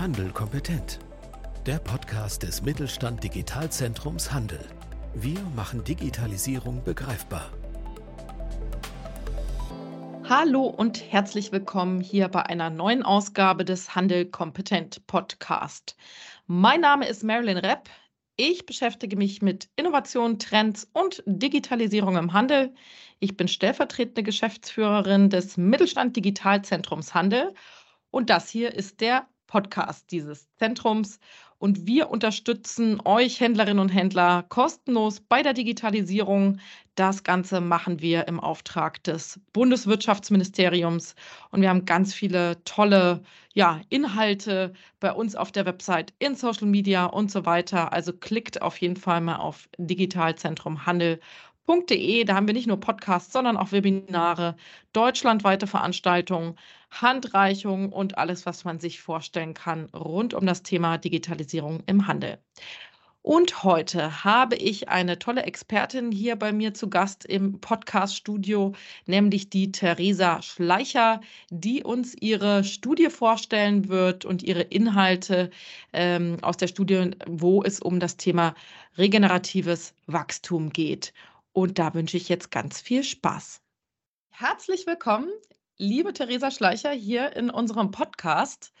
Handel kompetent. Der Podcast des Mittelstand Digitalzentrums Handel. Wir machen Digitalisierung begreifbar. Hallo und herzlich willkommen hier bei einer neuen Ausgabe des Handel kompetent Podcast. Mein Name ist Marilyn Repp. Ich beschäftige mich mit Innovation, Trends und Digitalisierung im Handel. Ich bin stellvertretende Geschäftsführerin des Mittelstand Digitalzentrums Handel und das hier ist der Podcast dieses Zentrums. Und wir unterstützen euch, Händlerinnen und Händler, kostenlos bei der Digitalisierung. Das Ganze machen wir im Auftrag des Bundeswirtschaftsministeriums. Und wir haben ganz viele tolle ja, Inhalte bei uns auf der Website, in Social Media und so weiter. Also klickt auf jeden Fall mal auf Digitalzentrum Handel www.handelsblatt.de. Da haben wir nicht nur Podcasts, sondern auch Webinare, deutschlandweite Veranstaltungen, Handreichungen und alles, was man sich vorstellen kann rund um das Thema Digitalisierung im Handel. Und heute habe ich eine tolle Expertin hier bei mir zu Gast im Podcast-Studio, nämlich die Theresa Schleicher, die uns ihre Studie vorstellen wird und ihre Inhalte ähm, aus der Studie, wo es um das Thema regeneratives Wachstum geht. Und da wünsche ich jetzt ganz viel Spaß. Herzlich willkommen, liebe Theresa Schleicher, hier in unserem Podcast.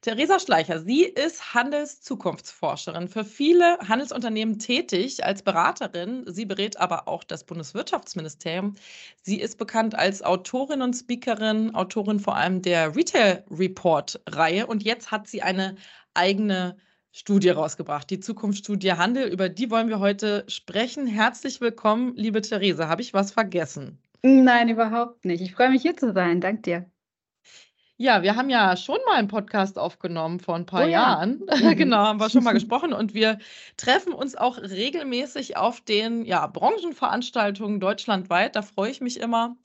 Theresa Schleicher, sie ist Handelszukunftsforscherin, für viele Handelsunternehmen tätig als Beraterin. Sie berät aber auch das Bundeswirtschaftsministerium. Sie ist bekannt als Autorin und Speakerin, Autorin vor allem der Retail Report-Reihe. Und jetzt hat sie eine eigene Studie rausgebracht, die Zukunftsstudie Handel. Über die wollen wir heute sprechen. Herzlich willkommen, liebe Therese. Habe ich was vergessen? Nein, überhaupt nicht. Ich freue mich hier zu sein. Dank dir. Ja, wir haben ja schon mal einen Podcast aufgenommen vor ein paar oh, Jahren. Ja. genau, haben wir schon mal gesprochen. Und wir treffen uns auch regelmäßig auf den ja, Branchenveranstaltungen deutschlandweit. Da freue ich mich immer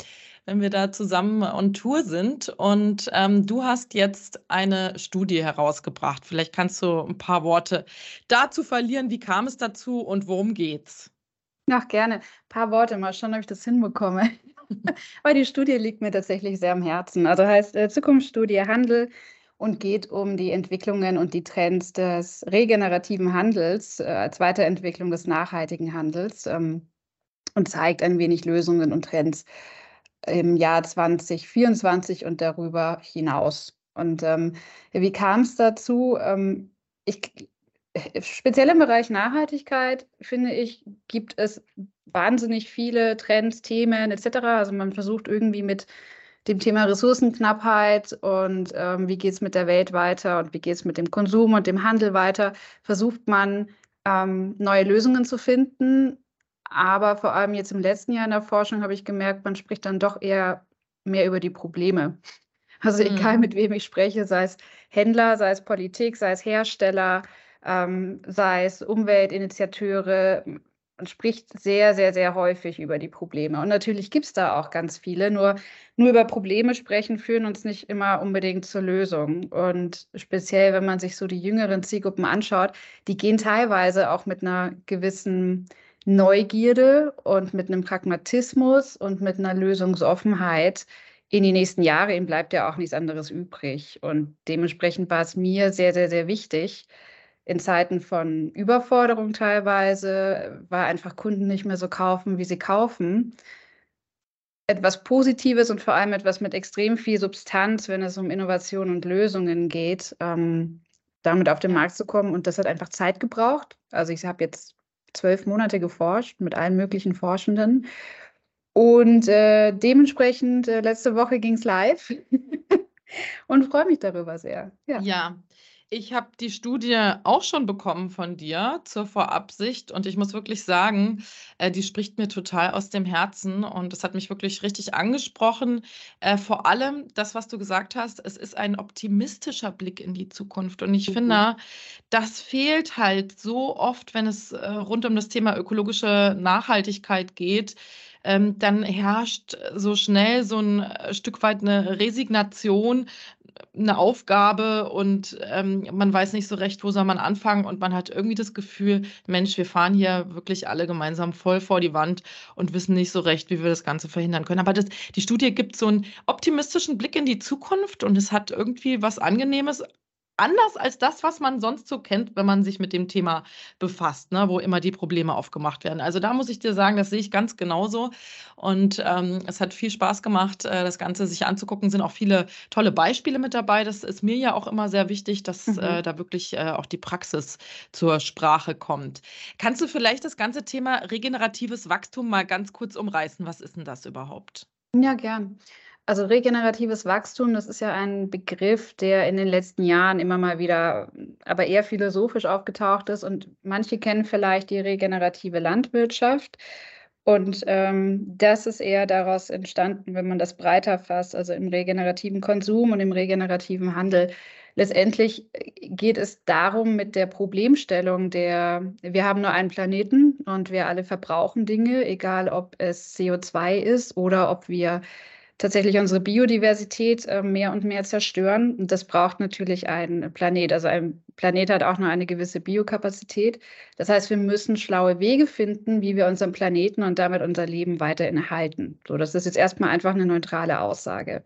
wenn wir da zusammen on Tour sind. Und ähm, du hast jetzt eine Studie herausgebracht. Vielleicht kannst du ein paar Worte dazu verlieren. Wie kam es dazu und worum geht's? Ach, gerne. Ein paar Worte, mal schauen, ob ich das hinbekomme. Weil die Studie liegt mir tatsächlich sehr am Herzen. Also heißt äh, Zukunftsstudie Handel und geht um die Entwicklungen und die Trends des regenerativen Handels äh, als Weiterentwicklung des nachhaltigen Handels ähm, und zeigt ein wenig Lösungen und Trends im Jahr 2024 und darüber hinaus. Und ähm, wie kam es dazu? Ähm, ich, speziell im Bereich Nachhaltigkeit, finde ich, gibt es wahnsinnig viele Trends, Themen etc. Also man versucht irgendwie mit dem Thema Ressourcenknappheit und ähm, wie geht es mit der Welt weiter und wie geht es mit dem Konsum und dem Handel weiter, versucht man ähm, neue Lösungen zu finden. Aber vor allem jetzt im letzten Jahr in der Forschung habe ich gemerkt, man spricht dann doch eher mehr über die Probleme. Also egal mit wem ich spreche, sei es Händler, sei es Politik, sei es Hersteller, ähm, sei es Umweltinitiateure, man spricht sehr, sehr, sehr häufig über die Probleme. Und natürlich gibt es da auch ganz viele, nur, nur über Probleme sprechen führen uns nicht immer unbedingt zur Lösung. Und speziell, wenn man sich so die jüngeren Zielgruppen anschaut, die gehen teilweise auch mit einer gewissen Neugierde und mit einem Pragmatismus und mit einer Lösungsoffenheit in die nächsten Jahre. Ihm bleibt ja auch nichts anderes übrig. Und dementsprechend war es mir sehr, sehr, sehr wichtig, in Zeiten von Überforderung teilweise, weil einfach Kunden nicht mehr so kaufen, wie sie kaufen, etwas Positives und vor allem etwas mit extrem viel Substanz, wenn es um Innovation und Lösungen geht, ähm, damit auf den Markt zu kommen. Und das hat einfach Zeit gebraucht. Also ich habe jetzt zwölf Monate geforscht mit allen möglichen Forschenden. Und äh, dementsprechend, äh, letzte Woche ging es live und freue mich darüber sehr. Ja. ja. Ich habe die Studie auch schon bekommen von dir zur Vorabsicht und ich muss wirklich sagen, äh, die spricht mir total aus dem Herzen und es hat mich wirklich richtig angesprochen. Äh, vor allem das, was du gesagt hast, es ist ein optimistischer Blick in die Zukunft und ich mhm. finde, das fehlt halt so oft, wenn es äh, rund um das Thema ökologische Nachhaltigkeit geht ähm, dann herrscht so schnell so ein Stück weit eine Resignation, eine Aufgabe und ähm, man weiß nicht so recht, wo soll man anfangen und man hat irgendwie das Gefühl, Mensch, wir fahren hier wirklich alle gemeinsam voll vor die Wand und wissen nicht so recht, wie wir das Ganze verhindern können. Aber das, die Studie gibt so einen optimistischen Blick in die Zukunft und es hat irgendwie was Angenehmes anders als das, was man sonst so kennt, wenn man sich mit dem Thema befasst, ne, wo immer die Probleme aufgemacht werden. Also da muss ich dir sagen, das sehe ich ganz genauso. Und ähm, es hat viel Spaß gemacht, äh, das Ganze sich anzugucken. Sind auch viele tolle Beispiele mit dabei. Das ist mir ja auch immer sehr wichtig, dass mhm. äh, da wirklich äh, auch die Praxis zur Sprache kommt. Kannst du vielleicht das ganze Thema regeneratives Wachstum mal ganz kurz umreißen? Was ist denn das überhaupt? Ja, gern. Also regeneratives Wachstum, das ist ja ein Begriff, der in den letzten Jahren immer mal wieder, aber eher philosophisch aufgetaucht ist. Und manche kennen vielleicht die regenerative Landwirtschaft. Und ähm, das ist eher daraus entstanden, wenn man das breiter fasst, also im regenerativen Konsum und im regenerativen Handel. Letztendlich geht es darum, mit der Problemstellung der, wir haben nur einen Planeten und wir alle verbrauchen Dinge, egal ob es CO2 ist oder ob wir tatsächlich unsere Biodiversität äh, mehr und mehr zerstören. Und das braucht natürlich ein Planet. Also ein Planet hat auch nur eine gewisse Biokapazität. Das heißt, wir müssen schlaue Wege finden, wie wir unseren Planeten und damit unser Leben weiterhin erhalten. So, das ist jetzt erstmal einfach eine neutrale Aussage.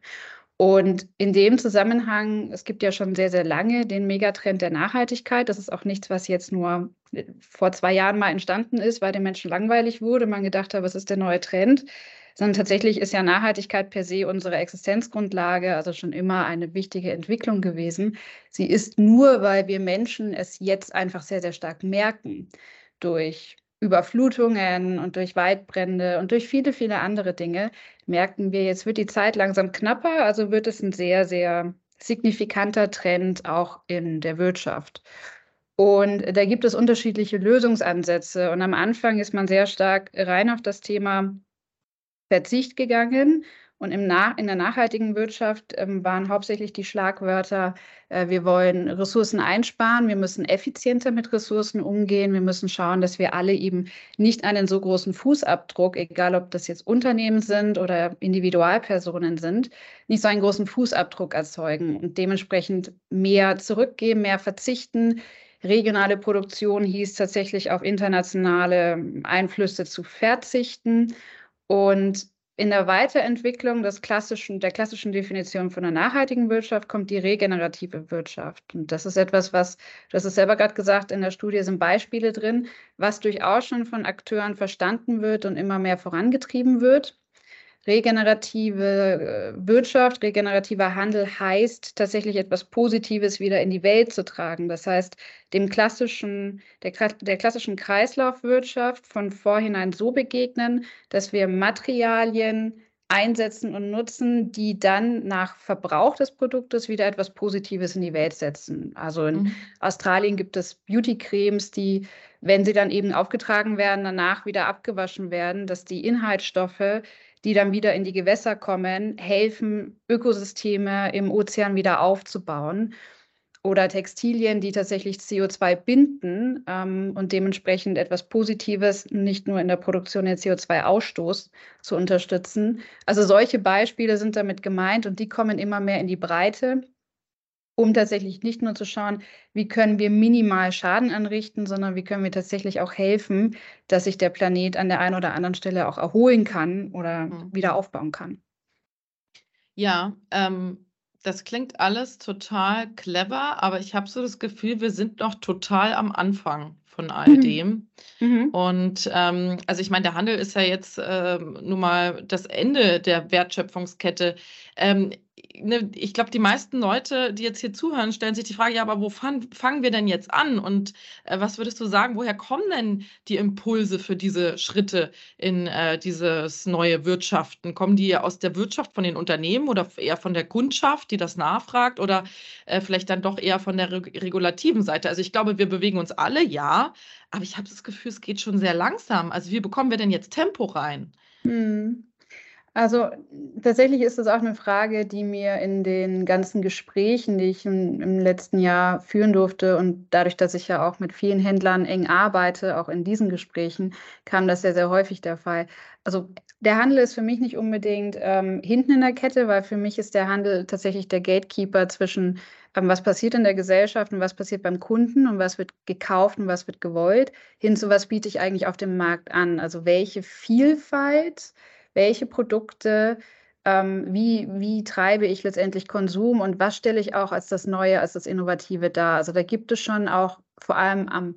Und in dem Zusammenhang, es gibt ja schon sehr, sehr lange den Megatrend der Nachhaltigkeit. Das ist auch nichts, was jetzt nur vor zwei Jahren mal entstanden ist, weil den Menschen langweilig wurde. Man gedacht hat, was ist der neue Trend? sondern tatsächlich ist ja Nachhaltigkeit per se unsere Existenzgrundlage, also schon immer eine wichtige Entwicklung gewesen. Sie ist nur, weil wir Menschen es jetzt einfach sehr, sehr stark merken durch Überflutungen und durch Waldbrände und durch viele, viele andere Dinge, merken wir, jetzt wird die Zeit langsam knapper, also wird es ein sehr, sehr signifikanter Trend auch in der Wirtschaft. Und da gibt es unterschiedliche Lösungsansätze. Und am Anfang ist man sehr stark rein auf das Thema Verzicht gegangen. Und im in der nachhaltigen Wirtschaft ähm, waren hauptsächlich die Schlagwörter, äh, wir wollen Ressourcen einsparen, wir müssen effizienter mit Ressourcen umgehen, wir müssen schauen, dass wir alle eben nicht einen so großen Fußabdruck, egal ob das jetzt Unternehmen sind oder Individualpersonen sind, nicht so einen großen Fußabdruck erzeugen und dementsprechend mehr zurückgeben, mehr verzichten. Regionale Produktion hieß tatsächlich auf internationale Einflüsse zu verzichten und in der Weiterentwicklung des klassischen, der klassischen Definition von einer nachhaltigen Wirtschaft kommt die regenerative Wirtschaft. Und das ist etwas, was, du hast es selber gerade gesagt, in der Studie sind Beispiele drin, was durchaus schon von Akteuren verstanden wird und immer mehr vorangetrieben wird regenerative äh, Wirtschaft, regenerativer Handel heißt tatsächlich etwas Positives wieder in die Welt zu tragen. Das heißt, dem klassischen, der, der klassischen Kreislaufwirtschaft von vorhinein so begegnen, dass wir Materialien einsetzen und nutzen, die dann nach Verbrauch des Produktes wieder etwas Positives in die Welt setzen. Also in mhm. Australien gibt es Beauty-Cremes, die, wenn sie dann eben aufgetragen werden, danach wieder abgewaschen werden, dass die Inhaltsstoffe die dann wieder in die Gewässer kommen, helfen, Ökosysteme im Ozean wieder aufzubauen. Oder Textilien, die tatsächlich CO2 binden ähm, und dementsprechend etwas Positives, nicht nur in der Produktion den CO2-Ausstoß zu unterstützen. Also solche Beispiele sind damit gemeint und die kommen immer mehr in die Breite um tatsächlich nicht nur zu schauen, wie können wir minimal Schaden anrichten, sondern wie können wir tatsächlich auch helfen, dass sich der Planet an der einen oder anderen Stelle auch erholen kann oder mhm. wieder aufbauen kann. Ja, ähm, das klingt alles total clever, aber ich habe so das Gefühl, wir sind noch total am Anfang von all mhm. dem. Mhm. Und ähm, also ich meine, der Handel ist ja jetzt äh, nun mal das Ende der Wertschöpfungskette. Ähm, ne, ich glaube, die meisten Leute, die jetzt hier zuhören, stellen sich die Frage, ja, aber wo fangen, wir denn jetzt an? Und äh, was würdest du sagen, woher kommen denn die Impulse für diese Schritte in äh, dieses neue Wirtschaften? Kommen die aus der Wirtschaft, von den Unternehmen oder eher von der Kundschaft, die das nachfragt oder äh, vielleicht dann doch eher von der Re regulativen Seite? Also ich glaube, wir bewegen uns alle, ja, aber ich habe das Gefühl, es geht schon sehr langsam. Also wie bekommen wir denn jetzt Tempo rein? Hm. Also tatsächlich ist das auch eine Frage, die mir in den ganzen Gesprächen, die ich im, im, letzten Jahr führen durfte und dadurch, dass ich ja auch mit vielen Händlern eng arbeite, auch in diesen Gesprächen, kam das sehr, sehr häufig der Fall. Also der Handel ist für mich nicht unbedingt ähm, hinten in der Kette, weil für mich ist der Handel tatsächlich der Gatekeeper zwischen, ähm, was passiert in der Gesellschaft und was passiert beim Kunden und was wird gekauft und was wird gewollt, hin zu was biete ich eigentlich auf dem Markt an. Also welche Vielfalt welche Produkte ähm, wie, wie treibe ich letztendlich Konsum und was stelle ich auch als das Neue, als das Innovative dar. Also da gibt es schon auch vor allem am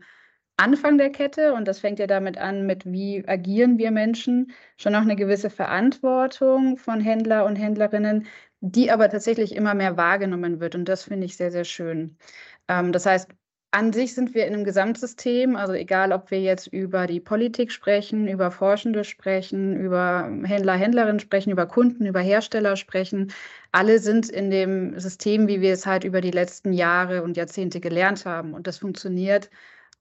Anfang der Kette, und das fängt ja damit an, mit wie agieren wir Menschen, schon auch eine gewisse Verantwortung von Händler und Händlerinnen, die aber tatsächlich immer mehr wahrgenommen wird. Und das finde ich sehr, sehr schön. Ähm, das heißt, an sich sind wir in einem Gesamtsystem, also egal, ob wir jetzt über die Politik sprechen, über Forschende sprechen, über Händler, Händlerinnen sprechen, über Kunden, über Hersteller sprechen, alle sind in dem System, wie wir es halt über die letzten Jahre und Jahrzehnte gelernt haben. Und das funktioniert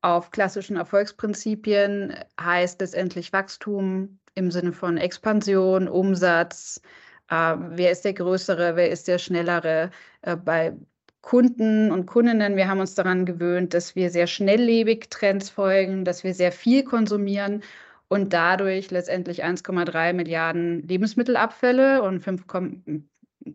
auf klassischen Erfolgsprinzipien, heißt letztendlich Wachstum im Sinne von Expansion, Umsatz, äh, wer ist der Größere, wer ist der Schnellere. Äh, bei Kunden und Kundinnen, wir haben uns daran gewöhnt, dass wir sehr schnelllebig Trends folgen, dass wir sehr viel konsumieren und dadurch letztendlich 1,3 Milliarden Lebensmittelabfälle und 5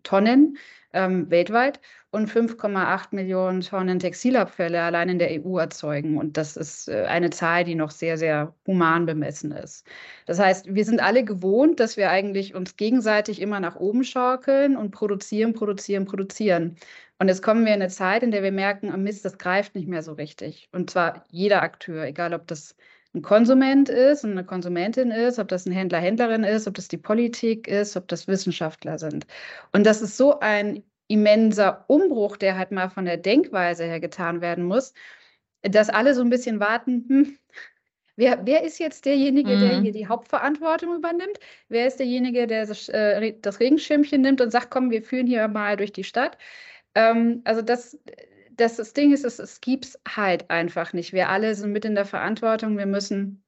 Tonnen ähm, weltweit und 5,8 Millionen Tonnen Textilabfälle allein in der EU erzeugen. Und das ist äh, eine Zahl, die noch sehr, sehr human bemessen ist. Das heißt, wir sind alle gewohnt, dass wir eigentlich uns gegenseitig immer nach oben schaukeln und produzieren, produzieren, produzieren. Und jetzt kommen wir in eine Zeit, in der wir merken, am Mist, das greift nicht mehr so richtig. Und zwar jeder Akteur, egal ob das ein Konsument ist und eine Konsumentin ist, ob das ein Händler, Händlerin ist, ob das die Politik ist, ob das Wissenschaftler sind. Und das ist so ein immenser Umbruch, der halt mal von der Denkweise her getan werden muss, dass alle so ein bisschen warten, hm, wer, wer ist jetzt derjenige, mhm. der hier die Hauptverantwortung übernimmt? Wer ist derjenige, der das, äh, das Regenschirmchen nimmt und sagt, komm, wir führen hier mal durch die Stadt? Ähm, also das, das, das Ding ist, es, es gibt es halt einfach nicht. Wir alle sind mit in der Verantwortung. Wir müssen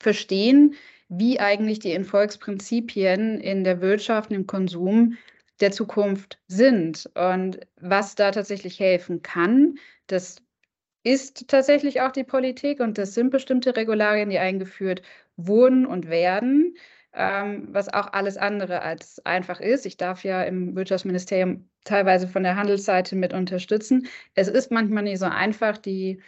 verstehen, wie eigentlich die Erfolgsprinzipien in der Wirtschaft im Konsum der Zukunft sind und was da tatsächlich helfen kann. Das ist tatsächlich auch die Politik und das sind bestimmte Regularien, die eingeführt wurden und werden ähm, was auch alles andere als einfach ist. Ich darf ja im Wirtschaftsministerium teilweise von der Handelsseite mit unterstützen. Es ist manchmal nicht so einfach, die,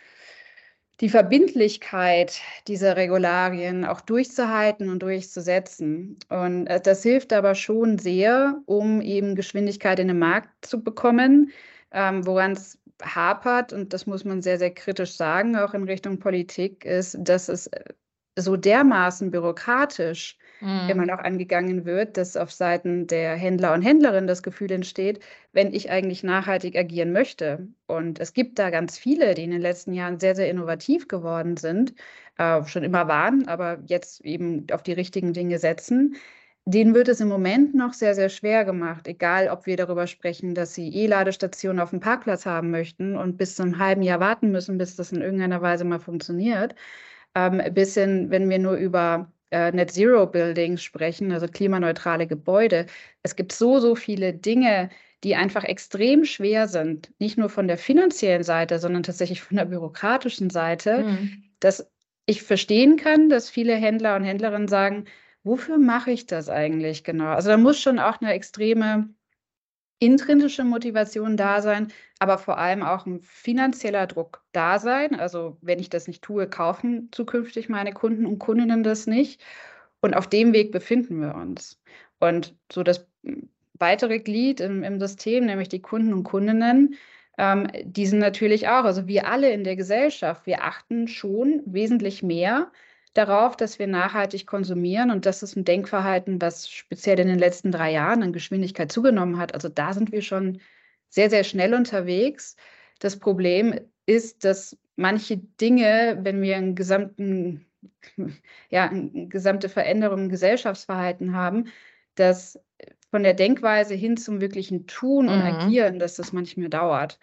die Verbindlichkeit dieser Regularien auch durchzuhalten und durchzusetzen. Und äh, das hilft aber schon sehr, um eben Geschwindigkeit in den Markt zu bekommen, ähm, woran es hapert, und das muss man sehr, sehr kritisch sagen, auch in Richtung Politik, ist, dass es so dermaßen bürokratisch mhm. immer noch angegangen wird, dass auf Seiten der Händler und Händlerinnen das Gefühl entsteht, wenn ich eigentlich nachhaltig agieren möchte. Und es gibt da ganz viele, die in den letzten Jahren sehr, sehr innovativ geworden sind, äh, schon immer waren, aber jetzt eben auf die richtigen Dinge setzen. Denen wird es im Moment noch sehr, sehr schwer gemacht, egal ob wir darüber sprechen, dass sie E-Ladestationen auf dem Parkplatz haben möchten und bis zu einem halben Jahr warten müssen, bis das in irgendeiner Weise mal funktioniert ähm, bis hin, wenn wir nur über äh, Net Zero Buildings sprechen, also klimaneutrale Gebäude. Es gibt so, so viele Dinge, die einfach extrem schwer sind, nicht nur von der finanziellen Seite, sondern tatsächlich von der bürokratischen Seite, mhm. dass ich verstehen kann, dass viele Händler und Händlerinnen sagen, wofür mache ich das eigentlich genau? Also da muss schon auch eine extreme intrinsische Motivation da sein, aber vor allem auch ein finanzieller Druck da sein. Also wenn ich das nicht tue, kaufen zukünftig meine Kunden und Kundinnen das nicht. Und auf dem Weg befinden wir uns. Und so das weitere Glied im, im System, nämlich die Kunden und Kundinnen, ähm, die sind natürlich auch, also wir alle in der Gesellschaft, wir achten schon wesentlich mehr darauf, dass wir nachhaltig konsumieren. Und das ist ein Denkverhalten, was speziell in den letzten drei Jahren an Geschwindigkeit zugenommen hat. Also da sind wir schon sehr, sehr schnell unterwegs. Das Problem ist, dass manche Dinge, wenn wir einen gesamten, ja, eine gesamte Veränderung im Gesellschaftsverhalten haben, dass von der Denkweise hin zum wirklichen Tun und mhm. Agieren, dass das manchmal dauert.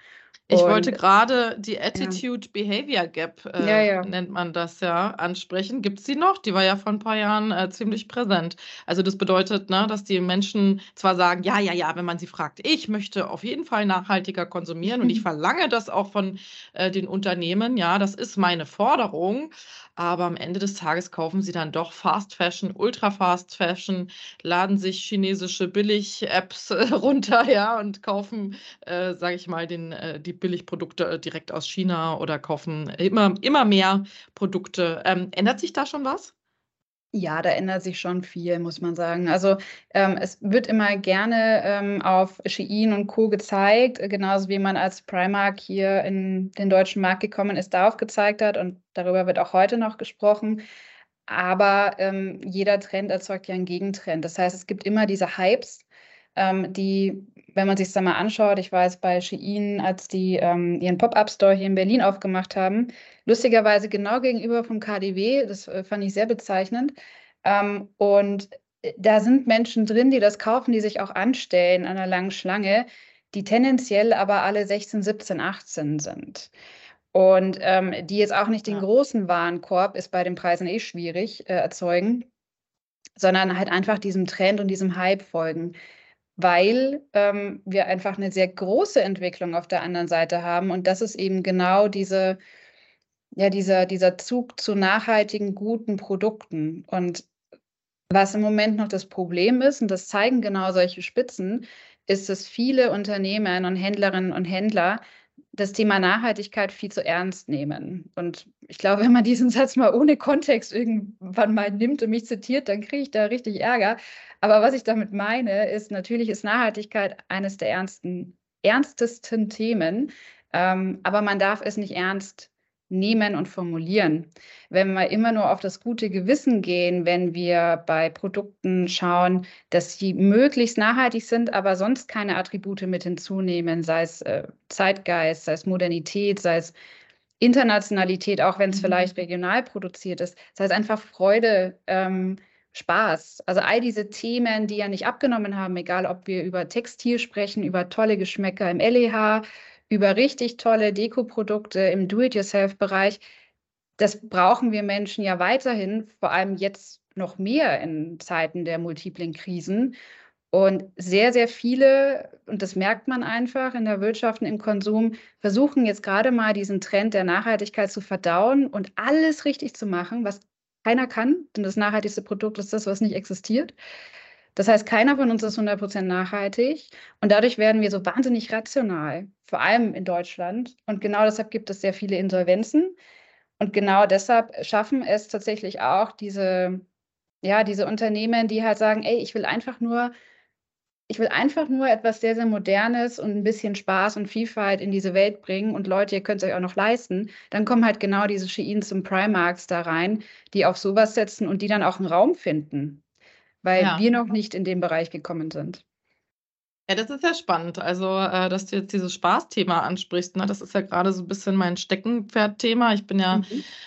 Ich wollte gerade die Attitude-Behavior Gap, äh, ja, ja. nennt man das ja, ansprechen. Gibt es die noch? Die war ja vor ein paar Jahren äh, ziemlich präsent. Also das bedeutet, ne, dass die Menschen zwar sagen, ja, ja, ja, wenn man sie fragt, ich möchte auf jeden Fall nachhaltiger konsumieren und ich verlange das auch von äh, den Unternehmen, ja, das ist meine Forderung, aber am Ende des Tages kaufen sie dann doch Fast Fashion, Ultra Fast Fashion, laden sich chinesische Billig-Apps äh, runter, ja, und kaufen, äh, sage ich mal, den, äh, die Billigprodukte äh, direkt aus China oder kaufen immer, immer mehr Produkte. Ähm, ändert sich da schon was? Ja, da ändert sich schon viel, muss man sagen. Also ähm, es wird immer gerne ähm, auf Shein und Co. gezeigt, genauso wie man als Primark hier in den deutschen Markt gekommen ist, darauf gezeigt hat und darüber wird auch heute noch gesprochen. Aber ähm, jeder Trend erzeugt ja einen Gegentrend. Das heißt, es gibt immer diese Hypes, ähm, die, wenn man sich das mal anschaut, ich weiß bei Shein, als die ähm, ihren Pop-Up-Store hier in Berlin aufgemacht haben, lustigerweise genau gegenüber vom KDW, das äh, fand ich sehr bezeichnend. Ähm, und äh, da sind Menschen drin, die das kaufen, die sich auch anstellen an einer langen Schlange, die tendenziell aber alle 16, 17, 18 sind. Und ähm, die jetzt auch nicht den ja. großen Warenkorb, ist bei den Preisen eh schwierig, äh, erzeugen, sondern halt einfach diesem Trend und diesem Hype folgen weil ähm, wir einfach eine sehr große Entwicklung auf der anderen Seite haben. Und das ist eben genau diese, ja, dieser, dieser Zug zu nachhaltigen, guten Produkten. Und was im Moment noch das Problem ist, und das zeigen genau solche Spitzen, ist, dass viele Unternehmen und Händlerinnen und Händler das Thema Nachhaltigkeit viel zu ernst nehmen. Und ich glaube, wenn man diesen Satz mal ohne Kontext irgendwann mal nimmt und mich zitiert, dann kriege ich da richtig Ärger. Aber was ich damit meine, ist, natürlich ist Nachhaltigkeit eines der ernsten, ernstesten Themen. Ähm, aber man darf es nicht ernst nehmen und formulieren. Wenn wir immer nur auf das gute Gewissen gehen, wenn wir bei Produkten schauen, dass sie möglichst nachhaltig sind, aber sonst keine Attribute mit hinzunehmen, sei es äh, Zeitgeist, sei es Modernität, sei es Internationalität, auch wenn es mhm. vielleicht regional produziert ist, sei es einfach Freude, ähm, Spaß. Also all diese Themen, die ja nicht abgenommen haben, egal ob wir über Textil sprechen, über tolle Geschmäcker im LEH, über richtig tolle Dekoprodukte im Do-it-yourself-Bereich. Das brauchen wir Menschen ja weiterhin, vor allem jetzt noch mehr in Zeiten der multiplen Krisen. Und sehr, sehr viele, und das merkt man einfach in der Wirtschaft und im Konsum, versuchen jetzt gerade mal diesen Trend der Nachhaltigkeit zu verdauen und alles richtig zu machen, was keiner kann, denn das nachhaltigste Produkt ist das, was nicht existiert. Das heißt, keiner von uns ist 100% nachhaltig und dadurch werden wir so wahnsinnig rational, vor allem in Deutschland. Und genau deshalb gibt es sehr viele Insolvenzen. Und genau deshalb schaffen es tatsächlich auch diese, ja, diese Unternehmen, die halt sagen, ey, ich will einfach nur, ich will einfach nur etwas sehr, sehr Modernes und ein bisschen Spaß und Vielfalt in diese Welt bringen und Leute, ihr könnt es euch auch noch leisten, dann kommen halt genau diese Sheins und Primarks da rein, die auf sowas setzen und die dann auch einen Raum finden weil ja. wir noch nicht in den Bereich gekommen sind. Ja, das ist ja spannend. Also, äh, dass du jetzt dieses Spaßthema ansprichst, ne? das ist ja gerade so ein bisschen mein Steckenpferd-Thema. Ich bin ja mhm.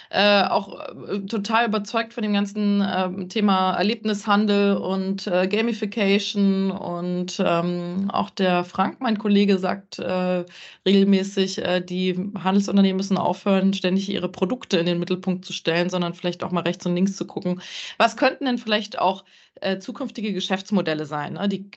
äh, auch äh, total überzeugt von dem ganzen äh, Thema Erlebnishandel und äh, Gamification. Und ähm, auch der Frank, mein Kollege, sagt äh, regelmäßig, die Handelsunternehmen müssen aufhören, ständig ihre Produkte in den Mittelpunkt zu stellen, sondern vielleicht auch mal rechts und links zu gucken. Was könnten denn vielleicht auch äh, zukünftige Geschäftsmodelle sein. Ne? Die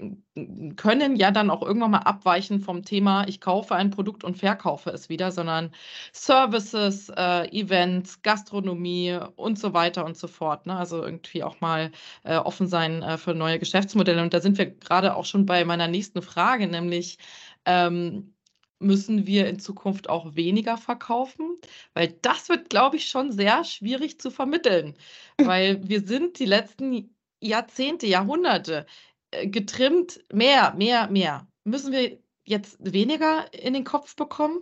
können ja dann auch irgendwann mal abweichen vom Thema, ich kaufe ein Produkt und verkaufe es wieder, sondern Services, äh, Events, Gastronomie und so weiter und so fort. Ne? Also irgendwie auch mal äh, offen sein äh, für neue Geschäftsmodelle. Und da sind wir gerade auch schon bei meiner nächsten Frage, nämlich ähm, müssen wir in Zukunft auch weniger verkaufen? Weil das wird, glaube ich, schon sehr schwierig zu vermitteln, weil wir sind die letzten Jahrzehnte, Jahrhunderte äh, getrimmt, mehr, mehr, mehr. Müssen wir jetzt weniger in den Kopf bekommen?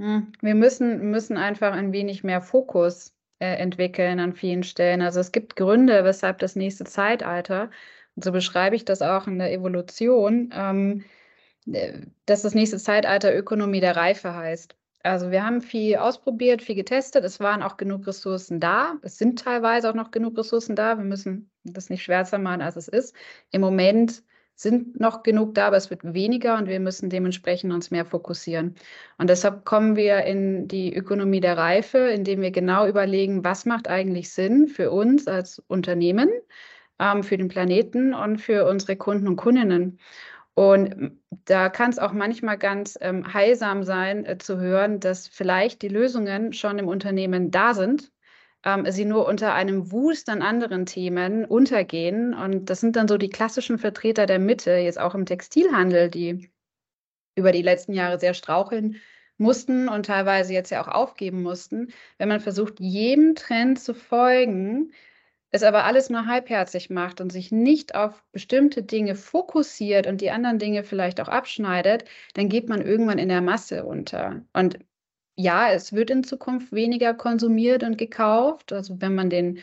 Hm, wir müssen, müssen einfach ein wenig mehr Fokus äh, entwickeln an vielen Stellen. Also es gibt Gründe, weshalb das nächste Zeitalter, und so beschreibe ich das auch in der Evolution, ähm, äh, dass das nächste Zeitalter Ökonomie der Reife heißt. Also wir haben viel ausprobiert, viel getestet. Es waren auch genug Ressourcen da. Es sind teilweise auch noch genug Ressourcen da. Wir müssen das nicht schwärzer machen, als es ist. Im Moment sind noch genug da, aber es wird weniger und wir müssen dementsprechend uns mehr fokussieren. Und deshalb kommen wir in die Ökonomie der Reife, indem wir genau überlegen, was macht eigentlich Sinn für uns als Unternehmen, ähm, für den Planeten und für unsere Kunden und Kundinnen. Und da kann es auch manchmal ganz ähm, heilsam sein äh, zu hören, dass vielleicht die Lösungen schon im Unternehmen da sind, ähm, sie nur unter einem Wust an anderen Themen untergehen. Und das sind dann so die klassischen Vertreter der Mitte, jetzt auch im Textilhandel, die über die letzten Jahre sehr straucheln mussten und teilweise jetzt ja auch aufgeben mussten. Wenn man versucht, jedem Trend zu folgen, es aber alles nur halbherzig macht und sich nicht auf bestimmte Dinge fokussiert und die anderen Dinge vielleicht auch abschneidet, dann geht man irgendwann in der Masse unter. Und ja, es wird in Zukunft weniger konsumiert und gekauft. Also wenn man den,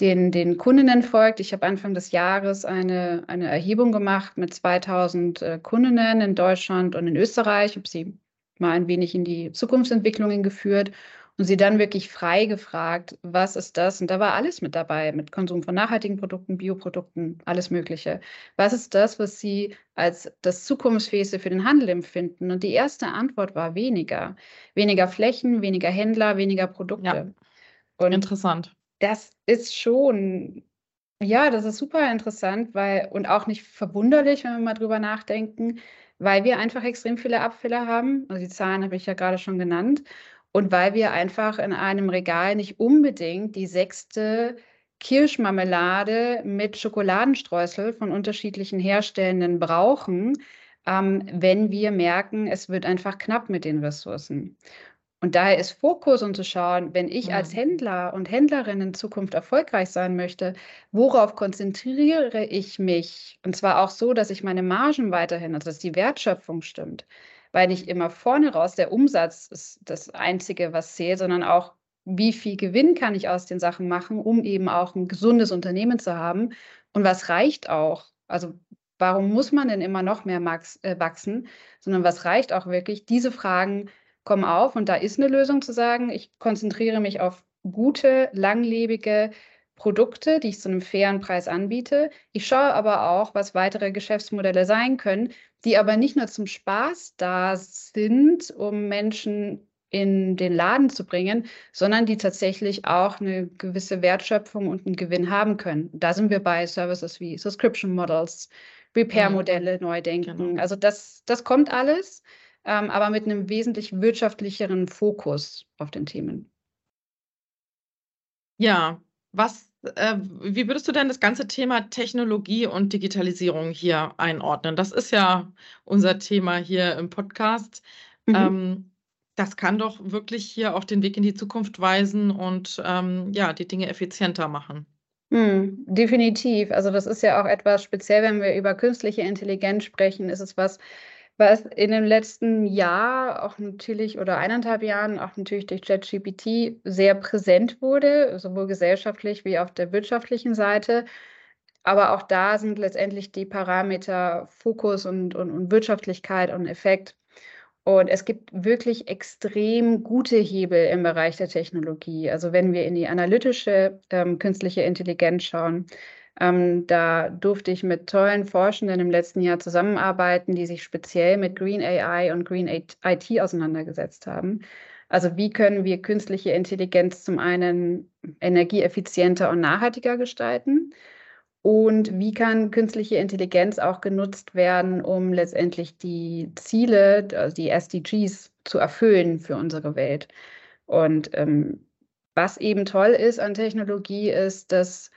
den, den Kundinnen folgt, ich habe Anfang des Jahres eine, eine Erhebung gemacht mit 2000 äh, Kundinnen in Deutschland und in Österreich, ich habe sie mal ein wenig in die Zukunftsentwicklungen geführt und sie dann wirklich frei gefragt, was ist das? Und da war alles mit dabei, mit Konsum von nachhaltigen Produkten, Bioprodukten, alles Mögliche. Was ist das, was sie als das Zukunftsfähigste für den Handel empfinden? Und die erste Antwort war weniger. Weniger Flächen, weniger Händler, weniger Produkte. Ja. Und Interessant. Das ist schon, ja, das ist super interessant, weil, und auch nicht verwunderlich, wenn wir mal drüber nachdenken, weil wir einfach extrem viele Abfälle haben. Also die Zahlen habe ich ja gerade schon genannt und weil wir einfach in einem Regal nicht unbedingt die sechste Kirschmarmelade mit Schokoladenstreusel von unterschiedlichen Herstellenden brauchen, ähm, wenn wir merken, es wird einfach knapp mit den Ressourcen. Und daher ist Fokus, um zu schauen, wenn ich als mhm. Händler und Händlerin in Zukunft erfolgreich sein möchte, worauf konzentriere ich mich? Und zwar auch so, dass ich meine Margen weiterhin, also dass die Wertschöpfung stimmt weil nicht immer vorne raus der Umsatz ist das Einzige, was zählt, sondern auch, wie viel Gewinn kann ich aus den Sachen machen, um eben auch ein gesundes Unternehmen zu haben und was reicht auch. Also warum muss man denn immer noch mehr äh, wachsen, sondern was reicht auch wirklich? Diese Fragen kommen auf und da ist eine Lösung zu sagen, ich konzentriere mich auf gute, langlebige Produkte, die ich zu einem fairen Preis anbiete. Ich schaue aber auch, was weitere Geschäftsmodelle sein können, die aber nicht nur zum Spaß da sind, um Menschen in den Laden zu bringen, sondern die tatsächlich auch eine gewisse Wertschöpfung und einen Gewinn haben können. Da sind wir bei Services wie Subscription Models, Repair-Modelle neu denken. Genau. Also das, das kommt alles, ähm, aber mit einem wesentlich wirtschaftlicheren Fokus auf den Themen. Ja, was, äh, wie würdest du denn das ganze Thema Technologie und Digitalisierung hier einordnen? Das ist ja unser Thema hier im Podcast. Mhm. Ähm, das kann doch wirklich hier auch den Weg in die Zukunft weisen und ähm, ja, die Dinge effizienter machen. Hm, definitiv. Also das ist ja auch etwas speziell, wenn wir über künstliche Intelligenz sprechen, ist es was, was in dem letzten Jahr auch natürlich oder eineinhalb Jahren auch natürlich durch ChatGPT sehr präsent wurde, sowohl gesellschaftlich wie auf der wirtschaftlichen Seite. Aber auch da sind letztendlich die Parameter Fokus und, und, und Wirtschaftlichkeit und Effekt. Und es gibt wirklich extrem gute Hebel im Bereich der Technologie. Also wenn wir in die analytische ähm, künstliche Intelligenz schauen, ähm, da durfte ich mit tollen Forschenden im letzten Jahr zusammenarbeiten, die sich speziell mit Green AI und Green IT auseinandergesetzt haben. Also wie können wir künstliche Intelligenz zum einen energieeffizienter und nachhaltiger gestalten? Und wie kann künstliche Intelligenz auch genutzt werden, um letztendlich die Ziele, also die SDGs zu erfüllen für unsere Welt? Und ähm, was eben toll ist an Technologie, ist, dass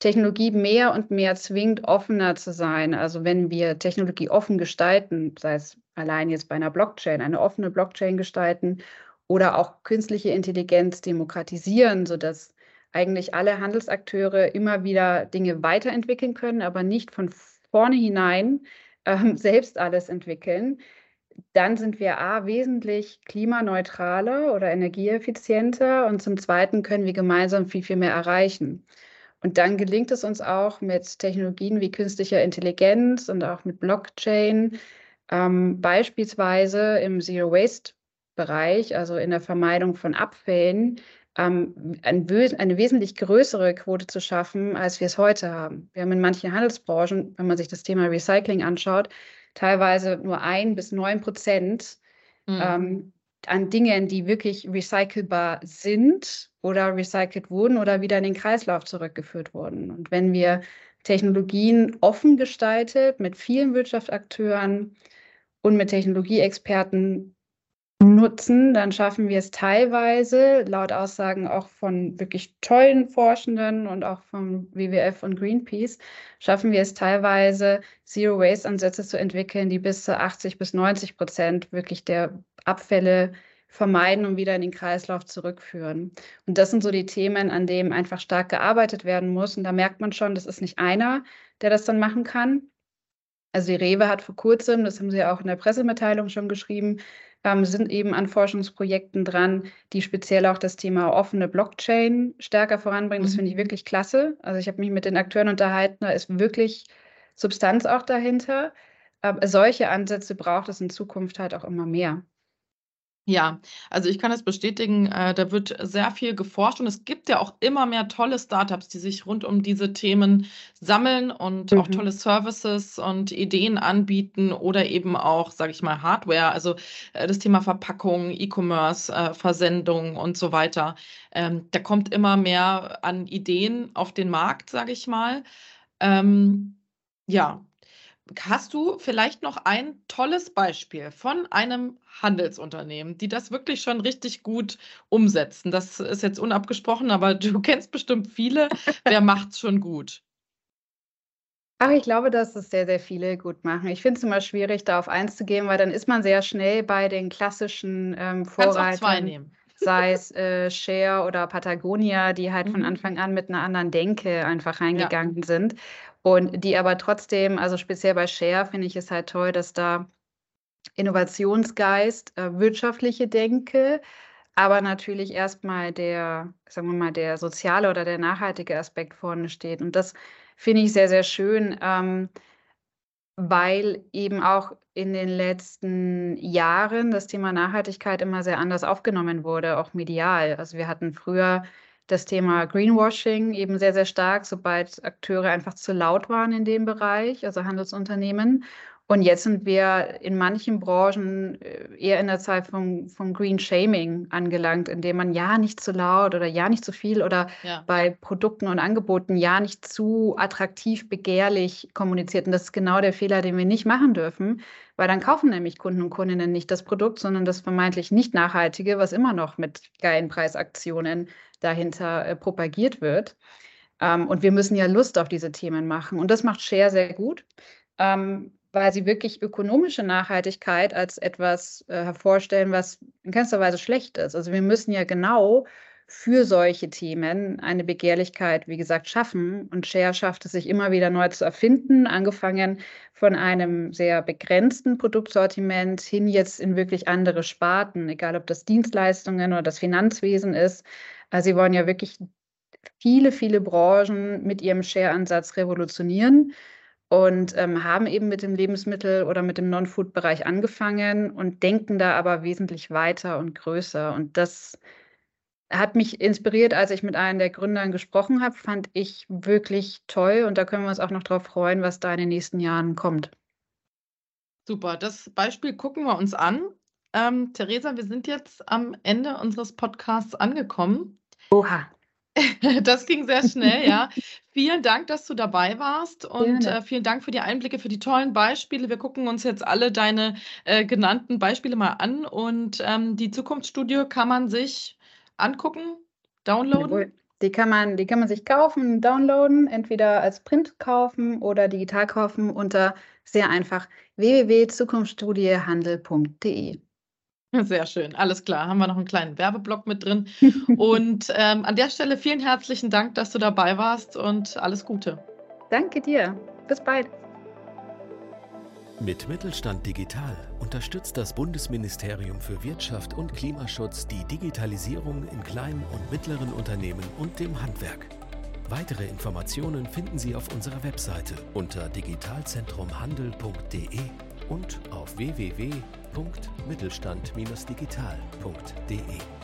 Technologie mehr und mehr zwingt, offener zu sein. Also wenn wir Technologie offen gestalten, sei es allein jetzt bei einer Blockchain, eine offene Blockchain gestalten oder auch künstliche Intelligenz demokratisieren, sodass eigentlich alle Handelsakteure immer wieder Dinge weiterentwickeln können, aber nicht von vorne hinein ähm, selbst alles entwickeln, dann sind wir A, wesentlich klimaneutraler oder energieeffizienter und zum Zweiten können wir gemeinsam viel, viel mehr erreichen. Und dann gelingt es uns auch mit Technologien wie künstlicher Intelligenz und auch mit Blockchain, ähm, beispielsweise im Zero Waste Bereich, also in der Vermeidung von Abfällen, ähm, ein, eine wesentlich größere Quote zu schaffen, als wir es heute haben. Wir haben in manchen Handelsbranchen, wenn man sich das Thema Recycling anschaut, teilweise nur ein bis neun Prozent mhm. ähm, an Dingen, die wirklich recycelbar sind oder recycelt wurden oder wieder in den Kreislauf zurückgeführt wurden. Und wenn wir Technologien offen gestaltet mit vielen Wirtschaftsakteuren und mit Technologieexperten nutzen, dann schaffen wir es teilweise, laut Aussagen auch von wirklich tollen Forschenden und auch vom WWF und Greenpeace, schaffen wir es teilweise, Zero-Waste-Ansätze zu entwickeln, die bis zu 80 bis 90 Prozent wirklich der Abfälle vermeiden und wieder in den Kreislauf zurückführen. Und das sind so die Themen, an denen einfach stark gearbeitet werden muss. Und da merkt man schon, das ist nicht einer, der das dann machen kann. Also die Rewe hat vor kurzem, das haben sie ja auch in der Pressemitteilung schon geschrieben, ähm, sind eben an Forschungsprojekten dran, die speziell auch das Thema offene Blockchain stärker voranbringen. Das mhm. finde ich wirklich klasse. Also ich habe mich mit den Akteuren unterhalten, da ist wirklich Substanz auch dahinter. Aber solche Ansätze braucht es in Zukunft halt auch immer mehr. Ja, also ich kann das bestätigen, äh, da wird sehr viel geforscht und es gibt ja auch immer mehr tolle Startups, die sich rund um diese Themen sammeln und auch mhm. tolle Services und Ideen anbieten oder eben auch, sage ich mal, Hardware, also äh, das Thema Verpackung, E-Commerce, äh, Versendung und so weiter. Ähm, da kommt immer mehr an Ideen auf den Markt, sage ich mal. Ähm, ja, Hast du vielleicht noch ein tolles Beispiel von einem Handelsunternehmen, die das wirklich schon richtig gut umsetzen? Das ist jetzt unabgesprochen, aber du kennst bestimmt viele. Wer macht es schon gut? Ach, ich glaube, dass es sehr, sehr viele gut machen. Ich finde es immer schwierig, da auf eins zu gehen, weil dann ist man sehr schnell bei den klassischen ähm, Vorreitern. zwei nehmen. Sei es äh, Share oder Patagonia, die halt mhm. von Anfang an mit einer anderen Denke einfach reingegangen ja. sind. Und die aber trotzdem, also speziell bei Share finde ich es halt toll, dass da Innovationsgeist, äh, wirtschaftliche Denke, aber natürlich erstmal der, sagen wir mal, der soziale oder der nachhaltige Aspekt vorne steht. Und das finde ich sehr, sehr schön, ähm, weil eben auch in den letzten Jahren das Thema Nachhaltigkeit immer sehr anders aufgenommen wurde, auch medial. Also wir hatten früher das Thema Greenwashing eben sehr, sehr stark, sobald Akteure einfach zu laut waren in dem Bereich, also Handelsunternehmen. Und jetzt sind wir in manchen Branchen äh, eher in der Zeit vom, vom Green Shaming angelangt, indem man ja nicht zu laut oder ja nicht zu viel oder ja. bei Produkten und Angeboten ja nicht zu attraktiv, begehrlich kommuniziert. Und das ist genau der Fehler, den wir nicht machen dürfen, weil dann kaufen nämlich Kunden und Kundinnen nicht das Produkt, sondern das vermeintlich nicht nachhaltige, was immer noch mit geilen Preisaktionen dahinter äh, propagiert wird. Ähm, und wir müssen ja Lust auf diese Themen machen. Und das macht Share sehr gut, ähm, weil sie wirklich ökonomische Nachhaltigkeit als etwas äh, hervorstellen, was in keinster Weise schlecht ist. Also wir müssen ja genau für solche Themen eine Begehrlichkeit, wie gesagt, schaffen. Und Share schafft es sich immer wieder neu zu erfinden, angefangen von einem sehr begrenzten Produktsortiment hin jetzt in wirklich andere Sparten, egal ob das Dienstleistungen oder das Finanzwesen ist. Also sie wollen ja wirklich viele, viele Branchen mit ihrem Share-Ansatz revolutionieren und ähm, haben eben mit dem Lebensmittel- oder mit dem Non-Food-Bereich angefangen und denken da aber wesentlich weiter und größer. Und das hat mich inspiriert, als ich mit einem der Gründern gesprochen habe, fand ich wirklich toll und da können wir uns auch noch darauf freuen, was da in den nächsten Jahren kommt. Super, das Beispiel gucken wir uns an. Ähm, Theresa, wir sind jetzt am Ende unseres Podcasts angekommen. Oha. Das ging sehr schnell, ja. vielen Dank, dass du dabei warst und äh, vielen Dank für die Einblicke, für die tollen Beispiele. Wir gucken uns jetzt alle deine äh, genannten Beispiele mal an und ähm, die Zukunftsstudie kann man sich angucken, downloaden. Die kann man, die kann man sich kaufen, downloaden, entweder als Print kaufen oder digital kaufen unter sehr einfach www.zukunftsstudiehandel.de. Sehr schön, alles klar. Haben wir noch einen kleinen Werbeblock mit drin. Und ähm, an der Stelle vielen herzlichen Dank, dass du dabei warst und alles Gute. Danke dir. Bis bald. Mit Mittelstand Digital unterstützt das Bundesministerium für Wirtschaft und Klimaschutz die Digitalisierung in kleinen und mittleren Unternehmen und dem Handwerk. Weitere Informationen finden Sie auf unserer Webseite unter digitalzentrumhandel.de und auf www.mittelstand-digital.de.